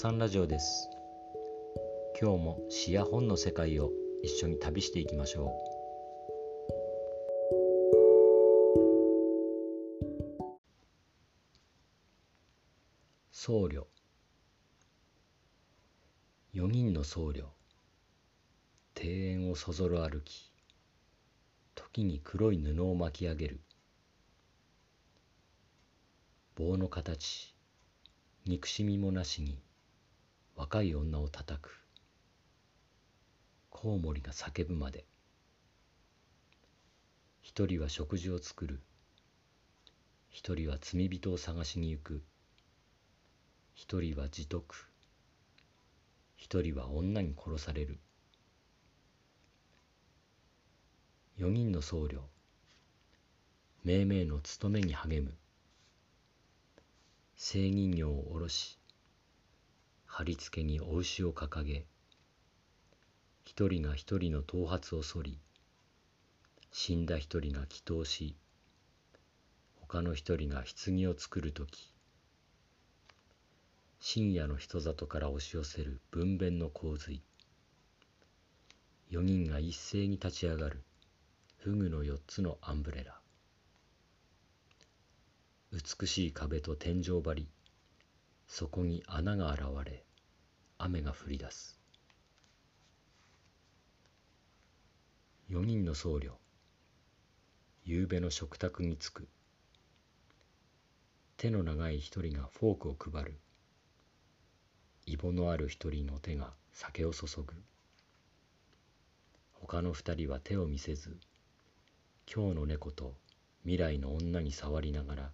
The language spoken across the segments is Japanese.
さんラジオです。今日も詩や本の世界を一緒に旅していきましょう。僧侶。4人の僧侶。庭園をそぞろ歩き時に黒い布を巻き上げる。棒の形憎しみもなしに若い女を叩く。コウモリが叫ぶまで。一人は食事を作る。一人は罪人を探しに行く。一人は自得。一人は女に殺される。四人の僧侶。命名の務めに励む。聖人形を下ろし貼り付けにお牛を掲げ一人が一人の頭髪を剃り死んだ一人が祈祷し他の一人が棺を作る時深夜の人里から押し寄せる分娩の洪水。四人が一斉に立ち上がるフグの四つのアンブレラ。美しい壁と天井張りそこに穴が現れ雨が降り出す。四人の僧侶夕べの食卓に着く。手の長い一人がフォークを配る。イボのある一人の手が酒を注ぐ。他の二人は手を見せず今日の猫と未来の女に触りながら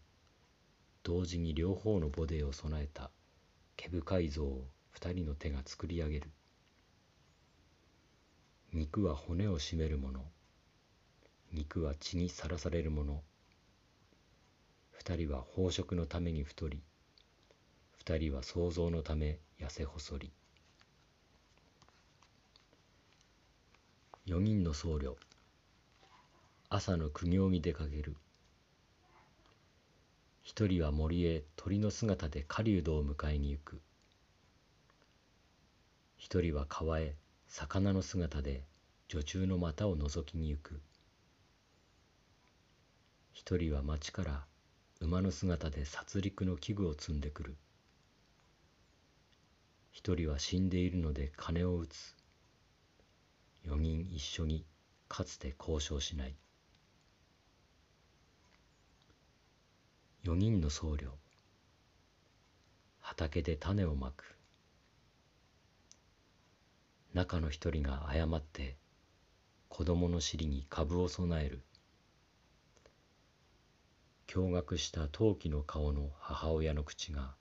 同時に両方のボディを備えた毛深い像を二人の手が作り上げる。肉は骨を締めるもの肉は血にさらされるもの。二人は飽食のために太り二人は創造のため痩せ細り。四人の僧侶朝の苦行に出かける。一人は森へ鳥の姿で狩人を迎えに行く。一人は川へ魚の姿で女中の股を覗きに行く。一人は町から馬の姿で殺戮の器具を積んでくる。一人は死んでいるので金を打つ。四人一緒にかつて交渉しない。四人の僧侶。畑で種をまく。中の一人が誤って子供の尻に株を備える。驚愕した陶器の顔の母親の口が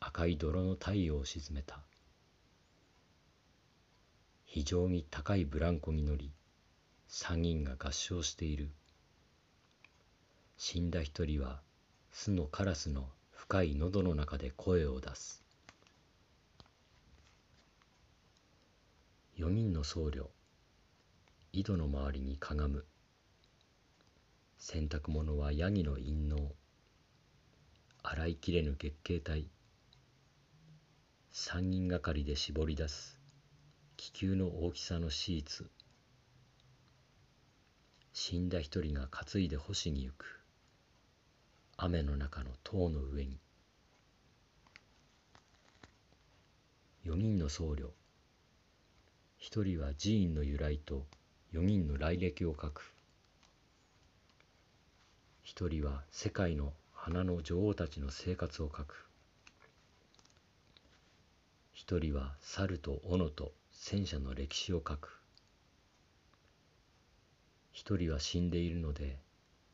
赤い泥の太陽を沈めた。非常に高いブランコに乗り三人が合唱している。死んだ一人は巣のカラスの深い喉の中で声を出す。四人の僧侶井戸の周りにかがむ。洗濯物はヤギの陰嚢。洗いきれぬ月経体。三人がかりで絞り出す。気球の大きさのシーツ。死んだ一人が担いで干しに行く。雨の中の塔の上に。四人の僧侶。一人は寺院の由来と四人の来歴を書く。一人は世界の花の女王たちの生活を書く。一人は猿と斧と戦車の歴史を書く。一人は死んでいるので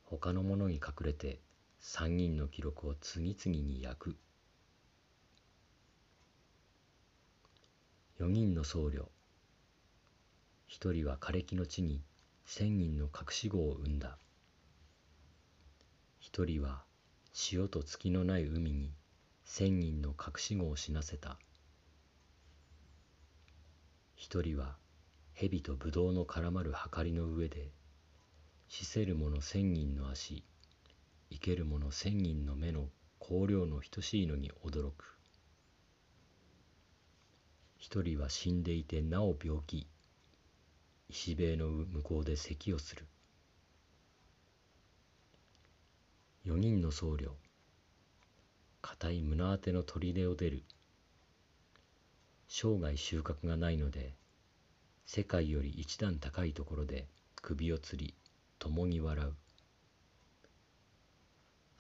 他のものに隠れて三人の記録を次々に焼く。四人の僧侶。一人は枯れ木の地に千人の隠し子を生んだ。一人は潮と月のない海に千人の隠し子を死なせた。一人は蛇とブドウの絡まるはかりの上で死せる者千人の足。生ける者千人の目の光量の等しいのに驚く。一人は死んでいてなお病気。石塀の向こうで咳をする。四人の僧侶。固い胸当ての砦を出る。生涯収穫がないので世界より一段高いところで首を吊り共に笑う。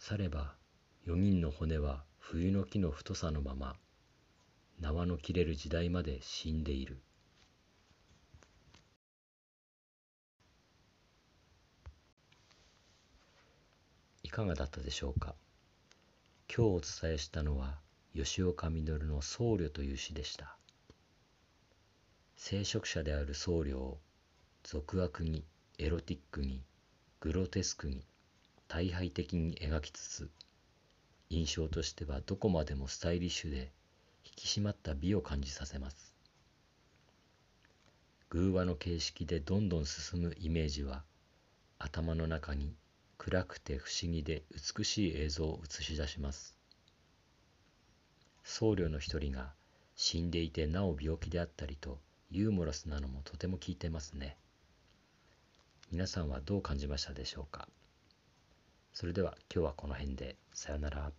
されば四人の骨は冬の木の太さのまま縄の切れる時代まで死んでいる。いかがだったでしょうか？今日お伝えしたのは吉岡稔の僧侶という詩でした。聖職者である僧侶を俗悪にエロティックにグロテスクに大敗的に描きつつ印象としてはどこまでもスタイリッシュで引き締まった美を感じさせます。偶話の形式でどんどん進むイメージは頭の中に暗くて不思議で美しい映像を映し出します。僧侶の一人が死んでいてなお病気であったりとユーモラスなのもとても効いてますね。皆さんはどう感じましたでしょうか？それでは今日はこの辺で。さよなら。